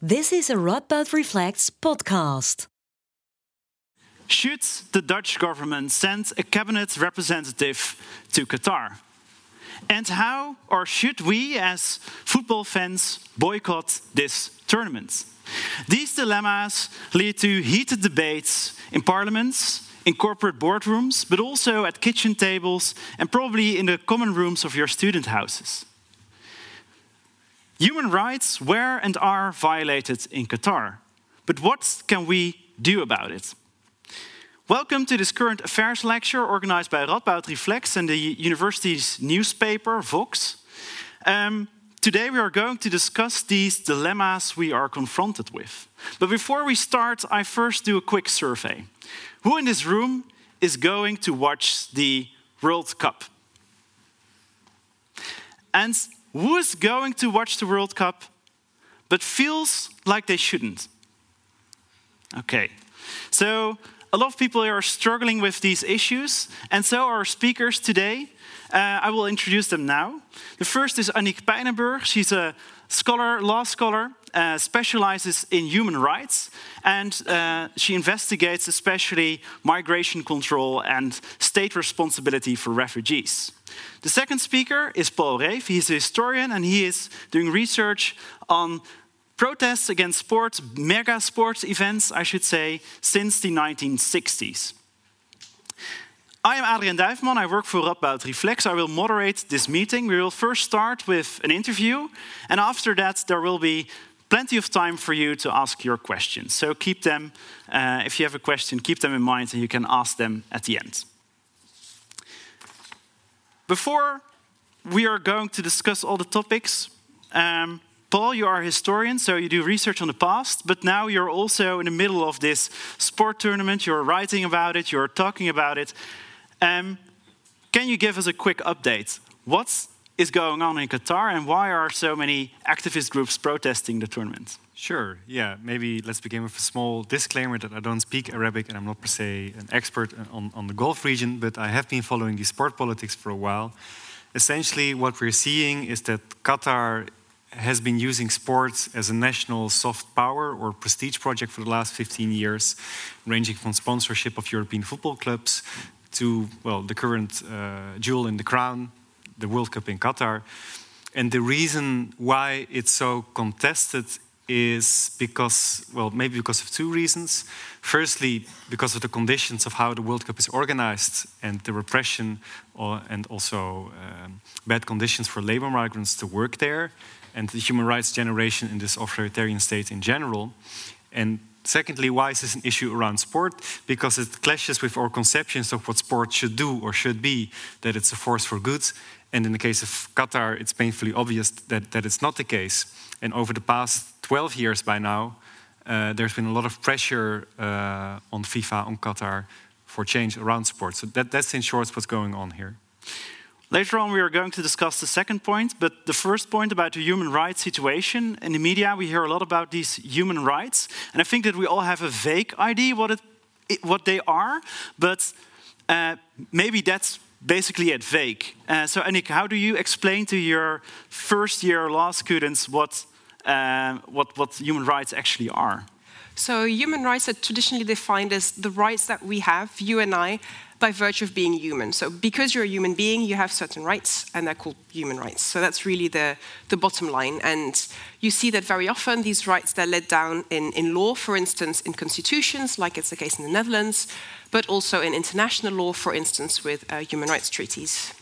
This is a Radboud Reflects podcast. Should the Dutch government send a cabinet representative to Qatar? And how or should we, as football fans, boycott this tournament? These dilemmas lead to heated debates in parliaments, in corporate boardrooms, but also at kitchen tables and probably in the common rooms of your student houses. Human rights were and are violated in Qatar. But what can we do about it? Welcome to this current affairs lecture organized by Radboud Reflects and the university's newspaper, Vox. Um, today we are going to discuss these dilemmas we are confronted with. But before we start, I first do a quick survey. Who in this room is going to watch the World Cup? And who is going to watch the World Cup but feels like they shouldn't? Okay, so a lot of people are struggling with these issues, and so our speakers today. Uh, I will introduce them now. The first is Annick Pijnenburg. She's a scholar, law scholar, uh, specializes in human rights, and uh, she investigates especially migration control and state responsibility for refugees. The second speaker is Paul Reef. He's a historian and he is doing research on protests against sports, mega sports events, I should say, since the 1960s. I am Adrian Duiveman. I work for Radboud Reflects. I will moderate this meeting. We will first start with an interview, and after that, there will be plenty of time for you to ask your questions. So keep them, uh, if you have a question, keep them in mind, and you can ask them at the end. Before we are going to discuss all the topics, um, Paul, you are a historian, so you do research on the past, but now you're also in the middle of this sport tournament. You're writing about it, you're talking about it. Um, can you give us a quick update? What is going on in Qatar and why are so many activist groups protesting the tournament? Sure, yeah. Maybe let's begin with a small disclaimer that I don't speak Arabic and I'm not per se an expert on, on the Gulf region, but I have been following the sport politics for a while. Essentially, what we're seeing is that Qatar has been using sports as a national soft power or prestige project for the last 15 years, ranging from sponsorship of European football clubs to, well, the current uh, jewel in the crown, the World Cup in Qatar. And the reason why it's so contested is because, well, maybe because of two reasons. Firstly, because of the conditions of how the World Cup is organized and the repression or, and also um, bad conditions for labor migrants to work there and the human rights generation in this authoritarian state in general. And secondly, why is this an issue around sport? Because it clashes with our conceptions of what sport should do or should be, that it's a force for good. And in the case of Qatar, it's painfully obvious that, that it's not the case. And over the past 12 years by now, uh, there's been a lot of pressure uh, on FIFA, on Qatar, for change around sport. So that, that's in short what's going on here. Later on, we are going to discuss the second point, but the first point about the human rights situation. In the media, we hear a lot about these human rights, and I think that we all have a vague idea what, it, what they are, but uh, maybe that's basically it vague. Uh, so, Annick, how do you explain to your first year law students what, uh, what, what human rights actually are? So, human rights are traditionally defined as the rights that we have, you and I, by virtue of being human. So, because you're a human being, you have certain rights, and they're called human rights. So, that's really the, the bottom line. And you see that very often these rights they're laid down in, in law, for instance, in constitutions, like it's the case in the Netherlands, but also in international law, for instance, with uh, human rights treaties.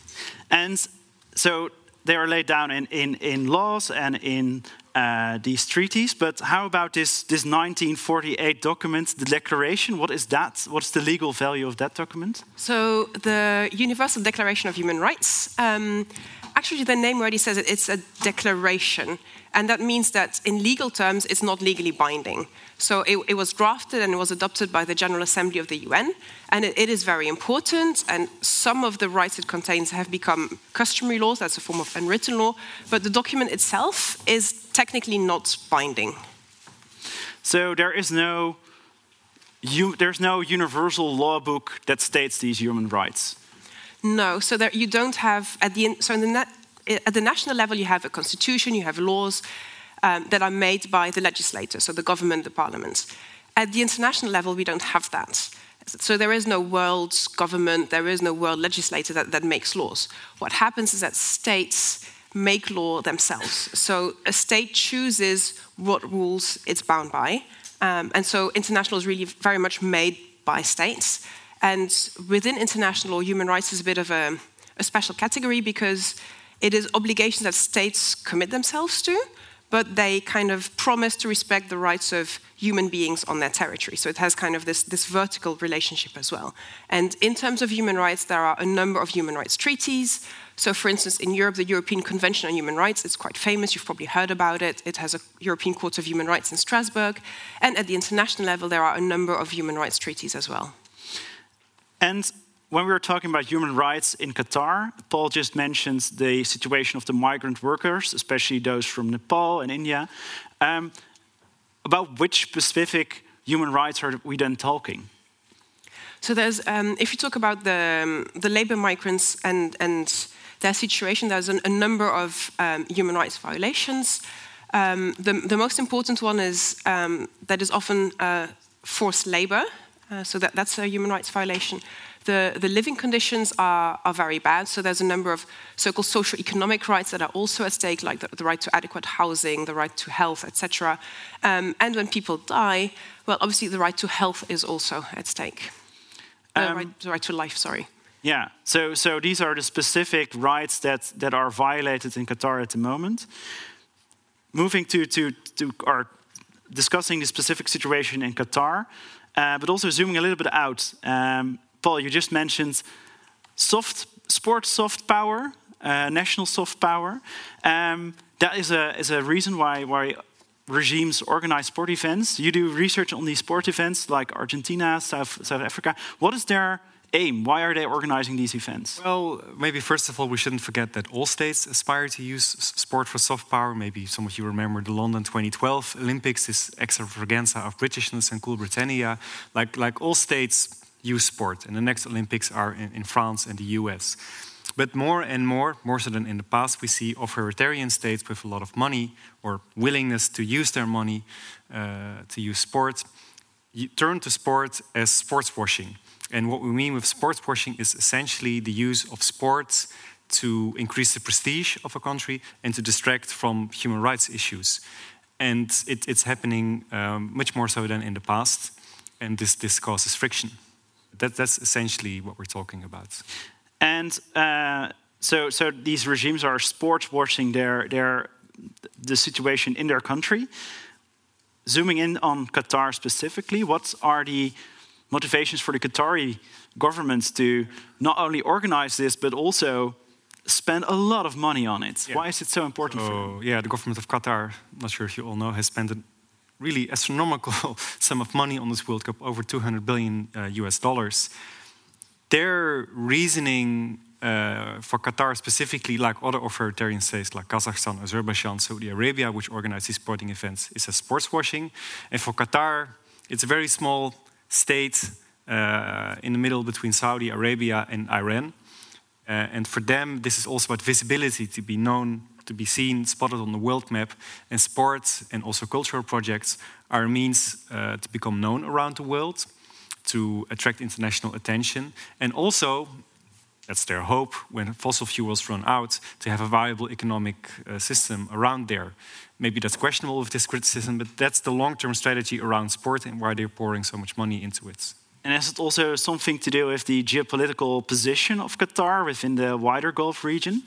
And so they are laid down in, in, in laws and in uh, these treaties. But how about this, this 1948 document, the Declaration? What is that? What's the legal value of that document? So, the Universal Declaration of Human Rights. Um, actually, the name already says it, it's a declaration. And that means that in legal terms, it's not legally binding. So it, it, was drafted and it was adopted by the General Assembly of the UN, and it, it is very important. And some of the rights it contains have become customary laws, that's a form of unwritten law, but the document itself is technically not binding. So there is no, you, there's no universal law book that states these human rights. No, so there you don't have at the so in the at the national level you have a constitution, you have laws, um, that are made by the legislator, so the government, the parliament. At the international level, we don't have that. So there is no world government, there is no world legislator that, that makes laws. What happens is that states make law themselves. So a state chooses what rules it's bound by. Um, and so international is really very much made by states. And within international law, human rights is a bit of a, a special category because it is obligations that states commit themselves to, but they kind of promise to respect the rights of human beings on their territory. So it has kind of this, this vertical relationship as well. And in terms of human rights, there are a number of human rights treaties. So, for instance, in Europe, the European Convention on Human Rights is quite famous. You've probably heard about it. It has a European Court of Human Rights in Strasbourg. And at the international level, there are a number of human rights treaties as well. And when we were talking about human rights in Qatar, Paul just mentioned the situation of the migrant workers, especially those from Nepal and India. Um, about which specific human rights are we then talking? So there's, um, if you talk about the, um, the labor migrants and, and their situation, there's an, a number of um, human rights violations. Um, the, the, most important one is um, that is often uh, forced labor, uh, so that, that's a human rights violation. The, the living conditions are, are very bad, so there's a number of so-called socio-economic rights that are also at stake, like the, the right to adequate housing, the right to health, etc. Um, and when people die, well, obviously the right to health is also at stake. Um, right, the right to life, sorry. Yeah, so, so these are the specific rights that, that are violated in Qatar at the moment. Moving to, to, to our discussing the specific situation in Qatar, uh, but also zooming a little bit out. Um, Paul, you just mentioned soft sports soft power, uh, national soft power. Um, that is a is a reason why why regimes organize sport events. You do research on these sport events like Argentina, South South Africa. What is their aim? Why are they organizing these events? Well, maybe first of all, we shouldn't forget that all states aspire to use sport for soft power. Maybe some of you remember the London 2012 Olympics, this extravaganza of Britishness and cool Britannia. Like, like all states use sport. And the next Olympics are in, in France and the US. But more and more, more so than in the past, we see authoritarian states with a lot of money or willingness to use their money uh, to use sport turn to sport as sports washing. And what we mean with sports washing is essentially the use of sports to increase the prestige of a country and to distract from human rights issues. And it, it's happening um, much more so than in the past, and this, this causes friction. That, that's essentially what we're talking about. And uh, so, so these regimes are sports washing their, their, the situation in their country. Zooming in on Qatar specifically, what are the motivations for the Qatari government to not only organize this, but also spend a lot of money on it? Yeah. Why is it so important so, for them? Yeah, the government of Qatar, I'm not sure if you all know, has spent really astronomical sum of money on this World Cup, over 200 billion uh, US dollars. Their reasoning uh, for Qatar specifically, like other authoritarian states like Kazakhstan, Azerbaijan, Saudi Arabia, which organize these sporting events, is a sports washing. And for Qatar, it's a very small state uh, in the middle between Saudi Arabia and Iran. Uh, and for them, this is also about visibility to be known to be seen, spotted on the world map. And sports and also cultural projects are a means uh, to become known around the world, to attract international attention, and also. That's their hope when fossil fuels run out to have a viable economic uh, system around there. Maybe that's questionable with this criticism, but that's the long term strategy around sport and why they're pouring so much money into it. And has it also something to do with the geopolitical position of Qatar within the wider Gulf region?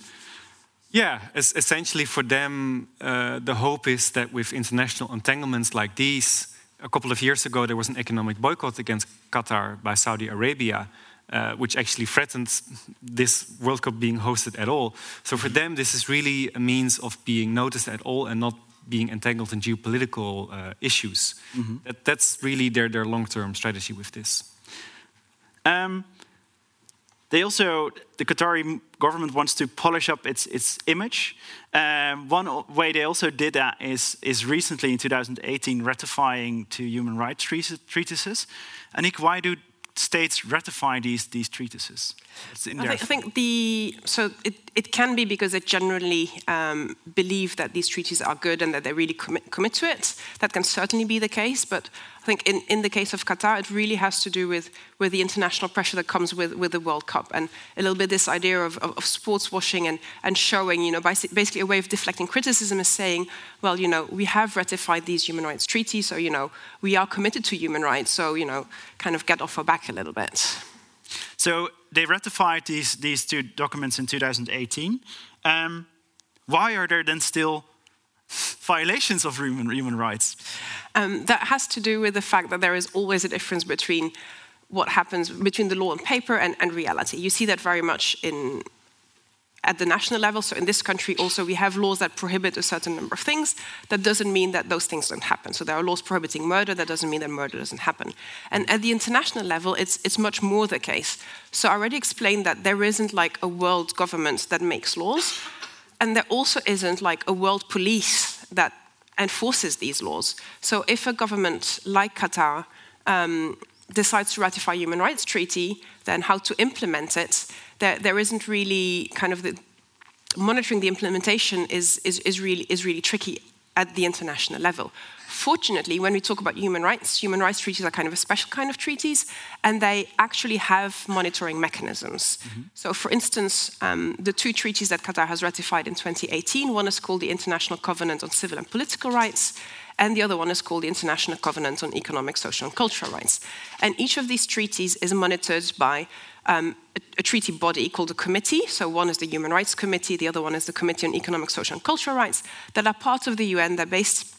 Yeah, essentially for them, uh, the hope is that with international entanglements like these, a couple of years ago there was an economic boycott against Qatar by Saudi Arabia, uh, which actually threatened this World Cup being hosted at all. So for them, this is really a means of being noticed at all and not being entangled in geopolitical uh, issues. Mm -hmm. that, that's really their, their long-term strategy with this. Um, they also, the Qatari government wants to polish up its, its image. Um, one way they also did that is, is recently in 2018 ratifying two human rights treatises. Annick, why do states ratify these these treatises? I think, I think, the so it, it can be because they generally um, believe that these treaties are good and that they really commit, commit to it. That can certainly be the case, but I think in, in the case of Qatar, it really has to do with, with the international pressure that comes with, with the World Cup and a little bit this idea of, of, of sports washing and, and showing, you know, basically a way of deflecting criticism is saying, well, you know, we have ratified these human rights treaties, so, you know, we are committed to human rights, so, you know, kind of get off our back a little bit. So they ratified these, these two documents in 2018. Um, why are there then still violations of human, human rights? Um, that has to do with the fact that there is always a difference between what happens between the law on paper and, and reality. You see that very much in at the national level. So in this country, also we have laws that prohibit a certain number of things. That doesn't mean that those things don't happen. So there are laws prohibiting murder. That doesn't mean that murder doesn't happen. And at the international level, it's it's much more the case. So I already explained that there isn't like a world government that makes laws, and there also isn't like a world police that enforces these laws. So if a government like Qatar um, decides to ratify a human rights treaty, then how to implement it there, there isn't really kind of the monitoring the implementation is, is, is, really, is really tricky at the international level. Fortunately, when we talk about human rights, human rights treaties are kind of a special kind of treaties, and they actually have monitoring mechanisms. Mm-hmm. So, for instance, um, the two treaties that Qatar has ratified in 2018 one is called the International Covenant on Civil and Political Rights, and the other one is called the International Covenant on Economic, Social, and Cultural Rights. And each of these treaties is monitored by um, a, a, treaty body called a committee. So one is the Human Rights Committee, the other one is the Committee on Economic, Social and Cultural Rights, that are part of the UN. They're based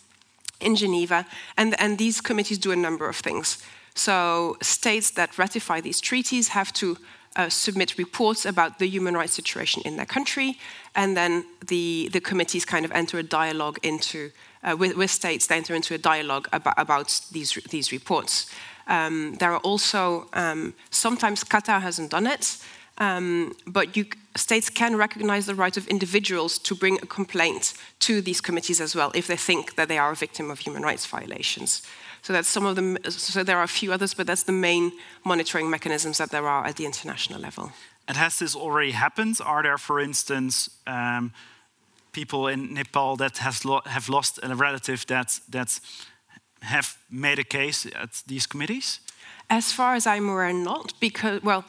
in Geneva, and, and these committees do a number of things. So states that ratify these treaties have to uh, submit reports about the human rights situation in their country, and then the, the committees kind of enter a dialogue into uh, with, with, states. They enter into a dialogue about, about these these reports. Um, there are also um, sometimes Qatar hasn't done it, um, but you, states can recognize the right of individuals to bring a complaint to these committees as well if they think that they are a victim of human rights violations. So that's some of them. So there are a few others, but that's the main monitoring mechanisms that there are at the international level. And has this already happened? Are there, for instance, um, people in Nepal that lo have lost a relative that that's have made a case at these committees? As far as I'm aware, not because, well,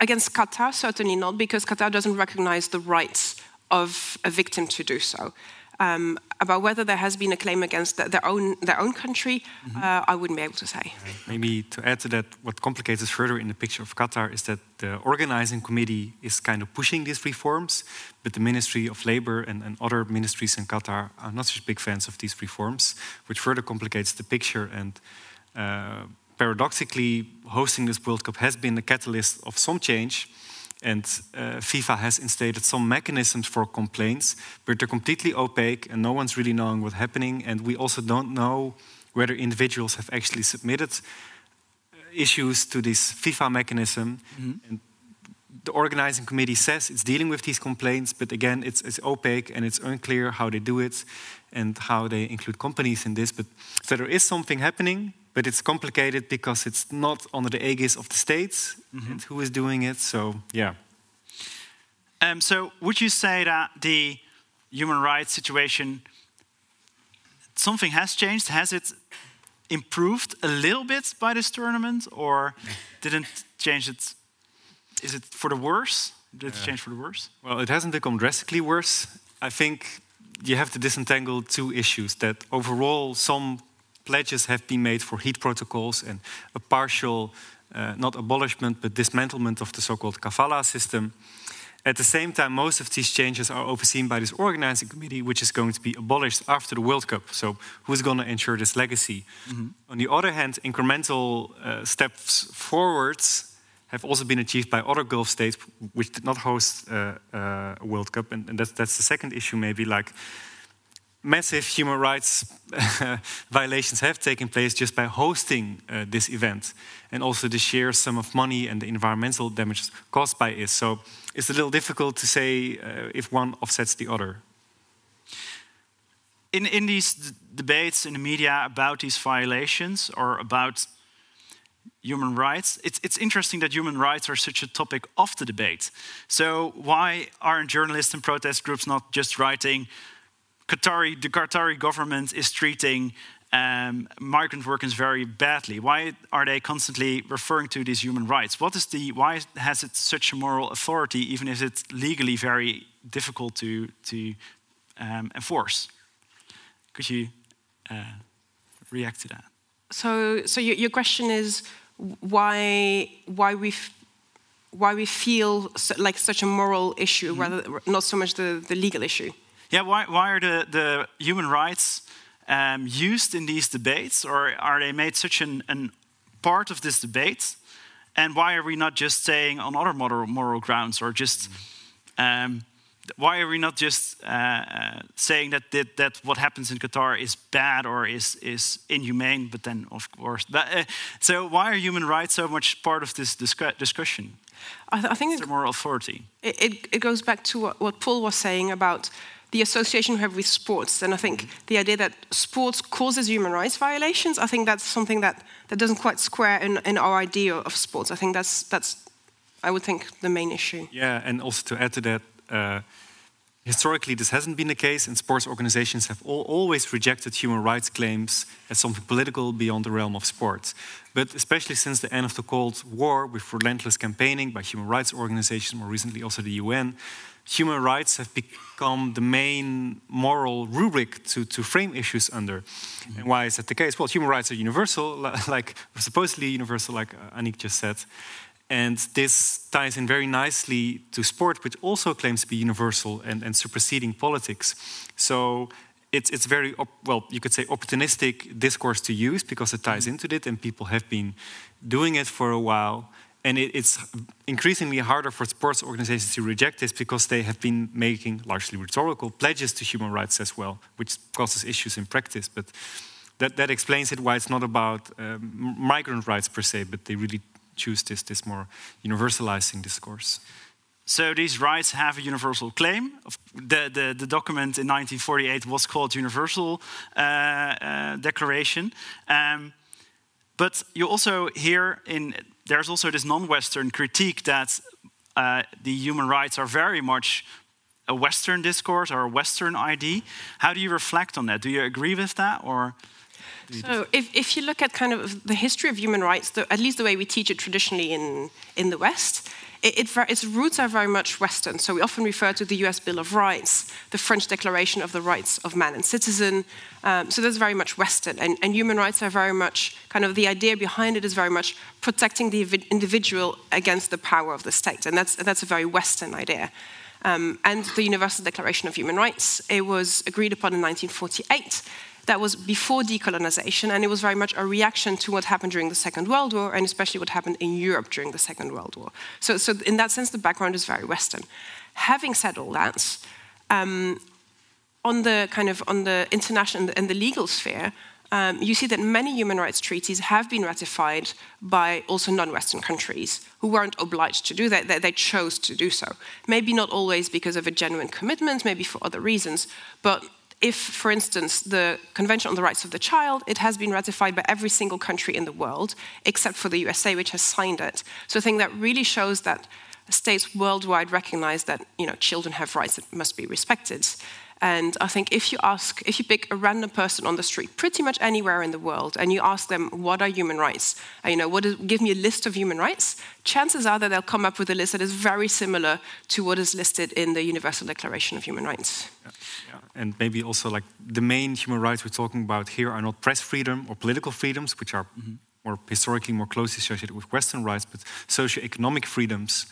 against Qatar, certainly not, because Qatar doesn't recognize the rights of a victim to do so. Um, about whether there has been a claim against the, their own their own country, mm -hmm. uh, I wouldn't be able to say. Maybe to add to that, what complicates it further in the picture of Qatar is that the organizing committee is kind of pushing these reforms, but the Ministry of Labor and, and other ministries in Qatar are not such big fans of these reforms, which further complicates the picture. And uh, paradoxically, hosting this World Cup has been the catalyst of some change and uh, FIFA has instated some mechanisms for complaints, but they're completely opaque and no one's really knowing what's happening. And we also don't know whether individuals have actually submitted uh, issues to this FIFA mechanism. Mm -hmm. And the organizing committee says it's dealing with these complaints, but again, it's, it's opaque and it's unclear how they do it and how they include companies in this. But so there is something happening, but it's complicated because it's not under the aegis of the states mm -hmm. and who is doing it. So yeah. Um, so would you say that the human rights situation something has changed? Has it improved a little bit by this tournament, or didn't change it? Is it for the worse? Did it change for the worse? Well, it hasn't become drastically worse. I think you have to disentangle two issues. That overall, some pledges have been made for heat protocols and a partial, uh, not abolishment, but dismantlement of the so called kafala system. At the same time, most of these changes are overseen by this organizing committee, which is going to be abolished after the World Cup. So, who's going to ensure this legacy? Mm -hmm. On the other hand, incremental uh, steps forwards have also been achieved by other Gulf states which did not host uh, uh, a World Cup. And, and that's, that's the second issue, maybe like massive human rights violations have taken place just by hosting uh, this event, and also the sheer sum of money and the environmental damage caused by it. So it's a little difficult to say uh, if one offsets the other. In, in these debates in the media about these violations or about human rights. It's, it's interesting that human rights are such a topic of the debate. So why aren't journalists and protest groups not just writing, Qatari, the Qatari government is treating um, migrant workers very badly? Why are they constantly referring to these human rights? What is the why has it such a moral authority, even if it's legally very difficult to to um, enforce? Could you uh, react to that? So, so your, your question is why why we why we feel so, like such a moral issue mm rather not so much the, the legal issue. Yeah, why why are the, the human rights um, used in these debates, or are they made such an, an part of this debate? And why are we not just saying on other moral, moral grounds, or just um, why are we not just uh, uh, saying that, that, that what happens in Qatar is bad or is is inhumane? But then, of course, but, uh, so why are human rights so much part of this discu discussion? I, th I think it's the moral authority. It, it, it goes back to what, what Paul was saying about the association we have with sports. And I think mm-hmm. the idea that sports causes human rights violations, I think that's something that, that doesn't quite square in, in our idea of sports. I think that's, that's, I would think, the main issue. Yeah, and also to add to that, uh, historically this hasn't been the case, and sports organizations have all, always rejected human rights claims as something political beyond the realm of sports. But especially since the end of the Cold War, with relentless campaigning by human rights organizations, more recently also the UN, human rights have become the main moral rubric to, to frame issues under. Mm-hmm. And why is that the case? Well, human rights are universal, like supposedly universal, like Annick just said. And this ties in very nicely to sport, which also claims to be universal and, and superseding politics. So it's, it's very, well, you could say opportunistic discourse to use because it ties mm-hmm. into it, and people have been doing it for a while. And it, it's increasingly harder for sports organizations to reject this because they have been making largely rhetorical pledges to human rights as well, which causes issues in practice. But that, that explains it why it's not about um, migrant rights per se, but they really choose this, this more universalizing discourse. So these rights have a universal claim. The, the, the document in 1948 was called Universal uh, uh, Declaration. Um, but you also hear in there's also this non-Western critique that uh, the human rights are very much a Western discourse or a Western ID. How do you reflect on that? Do you agree with that, or? So, if, if you look at kind of the history of human rights, the, at least the way we teach it traditionally in, in the West, it, it, its roots are very much Western. So we often refer to the US Bill of Rights, the French Declaration of the Rights of Man and Citizen. Um, so that's very much Western. And, and, human rights are very much kind of the idea behind it is very much protecting the individual against the power of the state. And that's, that's a very Western idea. Um, and the Universal Declaration of Human Rights, it was agreed upon in 1948 that was before decolonization, and it was very much a reaction to what happened during the Second World War, and especially what happened in Europe during the Second World War. So, so in that sense, the background is very Western. Having said all that, um, on the kind of on the international and the legal sphere, um, you see that many human rights treaties have been ratified by also non-Western countries who weren't obliged to do that. They, they, chose to do so. Maybe not always because of a genuine commitment, maybe for other reasons, but if, for instance, the Convention on the Rights of the Child, it has been ratified by every single country in the world, except for the USA, which has signed it. So I think that really shows that states worldwide recognize that you know, children have rights that must be respected. And I think if you ask, if you pick a random person on the street, pretty much anywhere in the world, and you ask them what are human rights, and, you know, what is, give me a list of human rights, chances are that they'll come up with a list that is very similar to what is listed in the Universal Declaration of Human Rights. Yeah. Yeah. And maybe also like the main human rights we're talking about here are not press freedom or political freedoms, which are mm -hmm. more historically more closely associated with Western rights, but socio-economic freedoms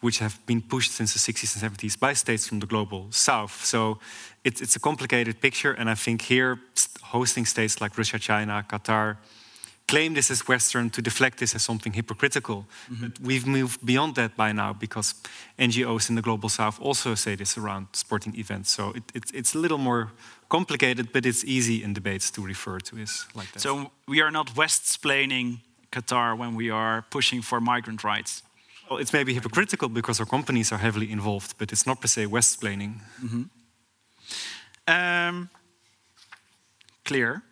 which have been pushed since the 60s and 70s by states from the global south. So it's, it's a complicated picture, and I think here hosting states like Russia, China, Qatar claim this as Western to deflect this as something hypocritical. Mm -hmm. But we've moved beyond that by now because NGOs in the global south also say this around sporting events. So it, it, it's a little more complicated, but it's easy in debates to refer to it like that. So we are not West-splaining Qatar when we are pushing for migrant rights. Well, it's maybe hypocritical because our companies are heavily involved, but it's not per se West-splaining. Mm -hmm. um, clear.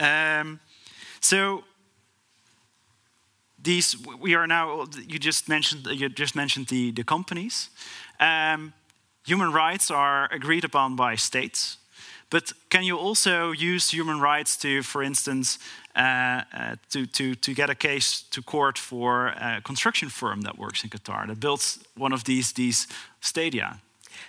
Um, so these we are now. You just mentioned you just mentioned the the companies. Um, human rights are agreed upon by states, but can you also use human rights to, for instance, uh, uh, to, to, to get a case to court for a construction firm that works in Qatar that builds one of these these stadia?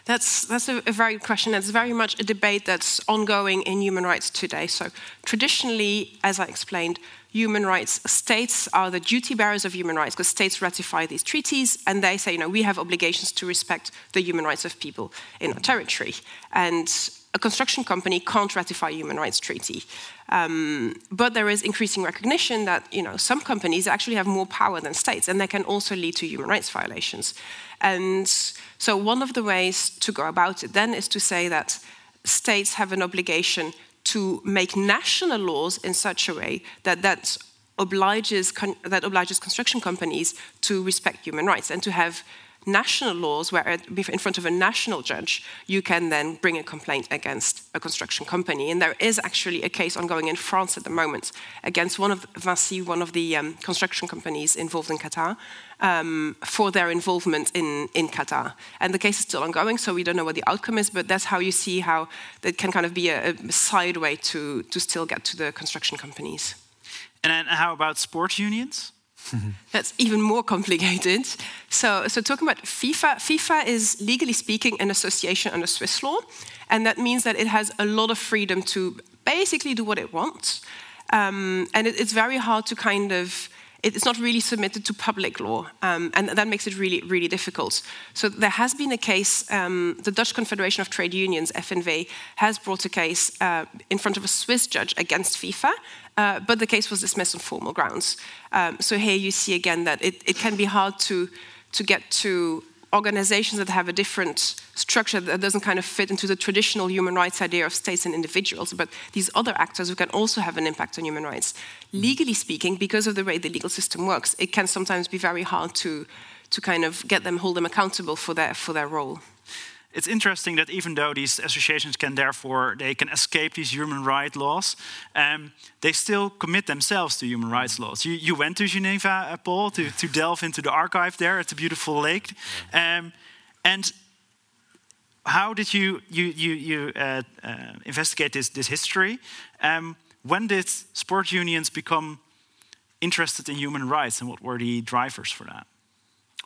That's, that's a, a, very good question. It's very much a debate that's ongoing in human rights today. So, traditionally, as I explained, human rights states are the duty bearers of human rights because states ratify these treaties and they say, you know, we have obligations to respect the human rights of people in our territory. And a construction company can't ratify a human rights treaty. Um, but there is increasing recognition that you know, some companies actually have more power than states, and they can also lead to human rights violations. And so, one of the ways to go about it then is to say that states have an obligation to make national laws in such a way that that obliges, that obliges construction companies to respect human rights and to have national laws where in front of a national judge you can then bring a complaint against a construction company. And there is actually a case ongoing in france at the moment against one of vinci one of the um, construction companies involved in qatar um, for their involvement in, in qatar. And the case is still ongoing so we don't know what the outcome is but that's how you see how that can kind of be a, a side way to, to still get to the construction companies. And how about sports unions That's even more complicated. So, so talking about FIFA, FIFA is legally speaking an association under Swiss law, and that means that it has a lot of freedom to basically do what it wants. Um, and it, it's very hard to kind of it's not really submitted to public law, um, and that makes it really, really difficult. So there has been a case. Um, the Dutch Confederation of Trade Unions (FNV) has brought a case uh, in front of a Swiss judge against FIFA, uh, but the case was dismissed on formal grounds. Um, so here you see again that it, it can be hard to to get to organizations that have a different structure that doesn't kind of fit into the traditional human rights idea of states and individuals, but these other actors who can also have an impact on human rights. Legally speaking, because of the way the legal system works, it can sometimes be very hard to, to kind of get them, hold them accountable for their, for their role it's interesting that even though these associations can therefore they can escape these human rights laws, um, they still commit themselves to human rights laws. You, you went to Geneva, uh, Paul, to, to delve into the archive there at the beautiful lake, um, and how did you you you, you uh, uh, investigate this this history? Um, when did sport unions become interested in human rights, and what were the drivers for that?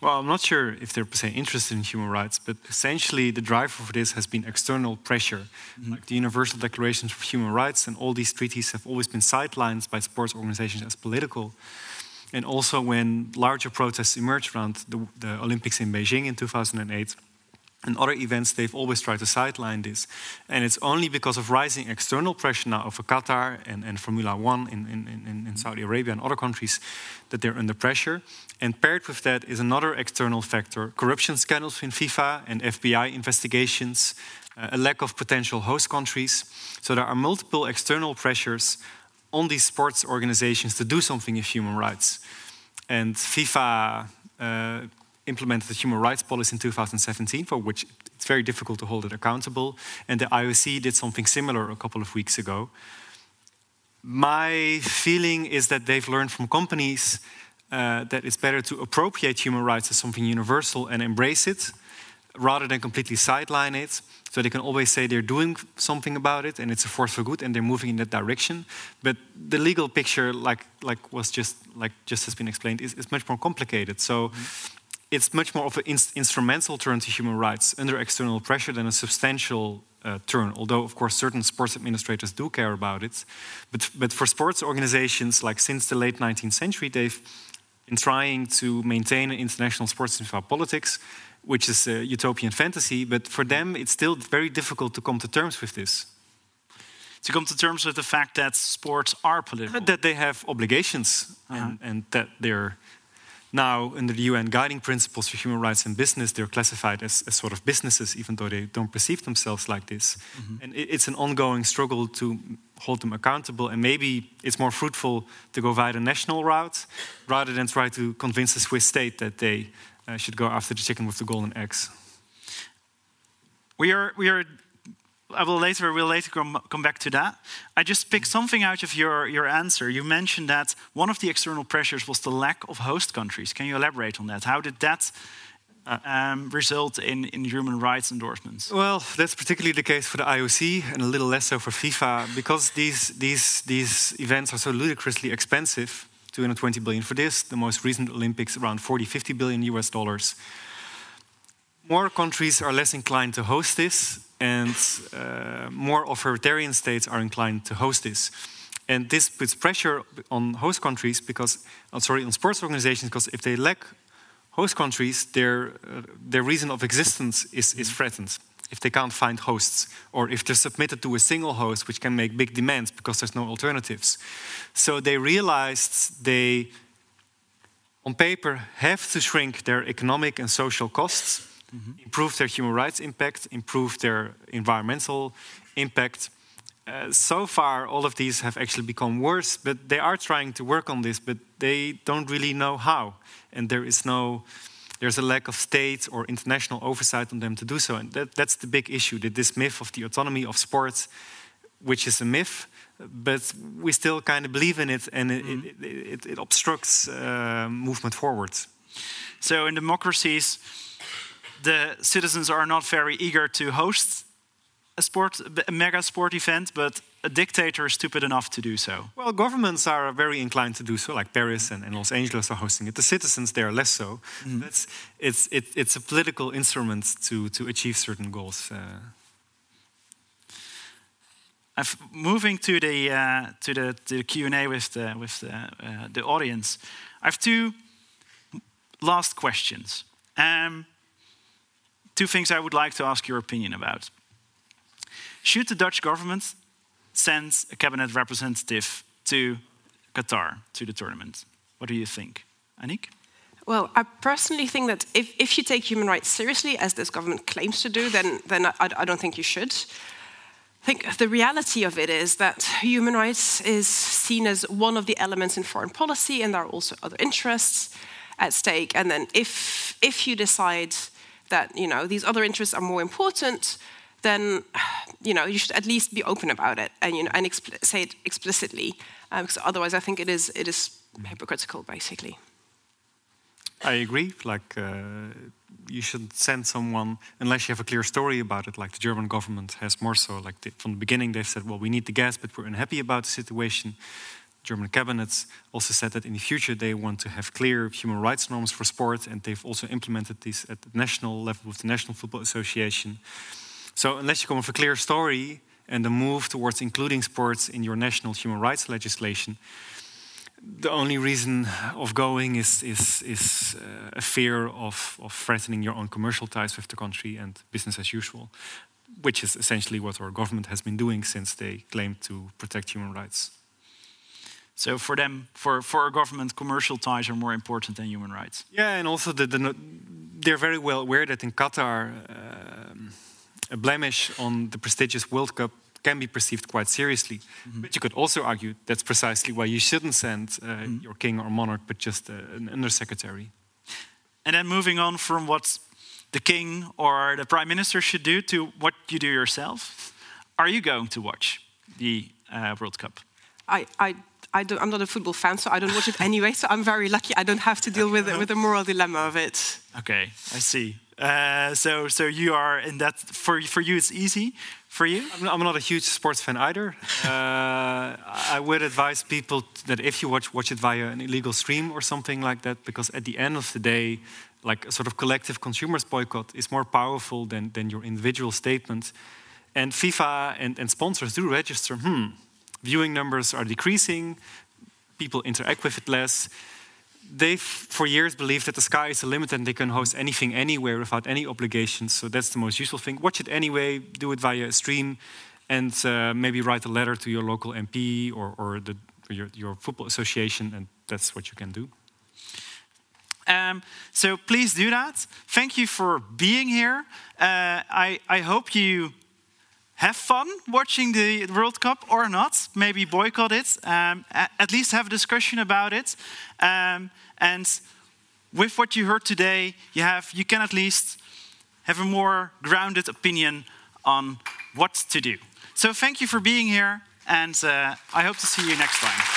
Well, I'm not sure if they're say, interested in human rights, but essentially the driver for this has been external pressure. Mm -hmm. Like the Universal Declaration for Human Rights and all these treaties have always been sidelined by sports organizations as political. And also when larger protests emerged around the, the Olympics in Beijing in 2008, and other events, they've always tried to sideline this. And it's only because of rising external pressure now over Qatar and, and Formula One in, in, in, in, Saudi Arabia and other countries that they're under pressure. And paired with that is another external factor corruption scandals in FIFA and FBI investigations, uh, a lack of potential host countries. So there are multiple external pressures on these sports organizations to do something with human rights. And FIFA. Uh, implemented the human rights policy in 2017, for which it's very difficult to hold it accountable. And the IOC did something similar a couple of weeks ago. My feeling is that they've learned from companies uh, that it's better to appropriate human rights as something universal and embrace it rather than completely sideline it. So they can always say they're doing something about it and it's a force for good and they're moving in that direction. But the legal picture, like like was just like just has been explained, is, is much more complicated. So. Mm -hmm it's much more of an instrumental turn to human rights under external pressure than a substantial uh, turn. Although, of course, certain sports administrators do care about it. But, but for sports organizations, like since the late 19th century, they've been trying to maintain an international sports without politics, which is a utopian fantasy. But for them, it's still very difficult to come to terms with this. To come to terms with the fact that sports are political. That they have obligations uh -huh. and, and that they're now, under the UN Guiding Principles for Human Rights and Business, they're classified as, as sort of businesses, even though they don't perceive themselves like this. Mm -hmm. And it, it's an ongoing struggle to hold them accountable. And maybe it's more fruitful to go via the national route rather than try to convince the Swiss state that they uh, should go after the chicken with the golden eggs. We are, we are I will later, we'll later come, come back to that. I just picked something out of your, your answer. You mentioned that one of the external pressures was the lack of host countries. Can you elaborate on that? How did that um, result in, in human rights endorsements? Well, that's particularly the case for the IOC and a little less so for FIFA because these, these, these events are so ludicrously expensive 220 billion for this, the most recent Olympics around 40, 50 billion US dollars. More countries are less inclined to host this, and uh, more authoritarian states are inclined to host this. And this puts pressure on host countries because, oh, sorry, on sports organizations, because if they lack host countries, their, uh, their reason of existence is, is threatened if they can't find hosts, or if they're submitted to a single host, which can make big demands because there's no alternatives. So they realized they, on paper, have to shrink their economic and social costs, mm -hmm. improve their human rights impact, improve their environmental impact. Uh, so far, all of these have actually become worse, but they are trying to work on this, but they don't really know how. And there is no there's a lack of state or international oversight on them to do so. And that, that's the big issue that this myth of the autonomy of sports, which is a myth, but we still kind of believe in it and it, mm. it, it, it obstructs uh, movement forward. So, in democracies, the citizens are not very eager to host a sport, a mega sport event, but a dictator is stupid enough to do so. Well, governments are very inclined to do so, like Paris and, and Los Angeles are hosting it. The citizens, they are less so. Mm. It's, it's, it, it's a political instrument to, to achieve certain goals. Uh, moving to the uh, to the to the Q and A with the with the, uh, the audience, I have two last questions. Um, two things I would like to ask your opinion about. Should the Dutch government send a cabinet representative to Qatar to the tournament? What do you think, Annick? Well, I personally think that if, if you take human rights seriously, as this government claims to do, then, then I, I don't think you should. I think the reality of it is that human rights is seen as one of the elements in foreign policy, and there are also other interests at stake. And then, if if you decide that you know these other interests are more important, then you know you should at least be open about it and you know and say it explicitly, uh, because otherwise I think it is it is hypocritical basically. I agree. Like uh, you should send someone unless you have a clear story about it. Like the German government has more so. Like the, from the beginning, they've said, "Well, we need the gas, but we're unhappy about the situation." German cabinets also said that in the future they want to have clear human rights norms for sport, and they've also implemented these at the national level with the National Football Association. So, unless you come with a clear story and a move towards including sports in your national human rights legislation, the only reason of going is, is, is uh, a fear of, of threatening your own commercial ties with the country and business as usual, which is essentially what our government has been doing since they claimed to protect human rights. So for them, for, for our government, commercial ties are more important than human rights. Yeah, and also the, the, they're very well aware that in Qatar, um, a blemish on the prestigious World Cup can be perceived quite seriously. Mm -hmm. But you could also argue that's precisely why you shouldn't send uh, mm -hmm. your king or monarch, but just uh, an undersecretary. And then moving on from what the king or the prime minister should do to what you do yourself. Are you going to watch the uh, World Cup? I, I I am not a football fan, so I don't watch it anyway. So I'm very lucky. I don't have to deal with with the moral dilemma of it. Okay, I see. Uh, so, so you are in that. For for you, it's easy. For you, I'm, I'm not a huge sports fan either. Uh, I would advise people that if you watch watch it via an illegal stream or something like that, because at the end of the day, like a sort of collective consumers boycott is more powerful than than your individual statement. And FIFA and, and sponsors do register. Hmm, viewing numbers are decreasing. People interact with it less they've for years believed that the sky is the limit and they can host anything anywhere without any obligations. So that's the most useful thing. Watch it anyway, do it via a stream, and uh, maybe write a letter to your local MP or, or the, your, your, football association, and that's what you can do. Um, so please do that. Thank you for being here. Uh, I, I hope you have fun watching the World Cup or not. Maybe boycott it. Um, at least have a discussion about it. Um, and with what you heard today, you have you can at least have a more grounded opinion on what to do. So thank you for being here, and uh, I hope to see you next time.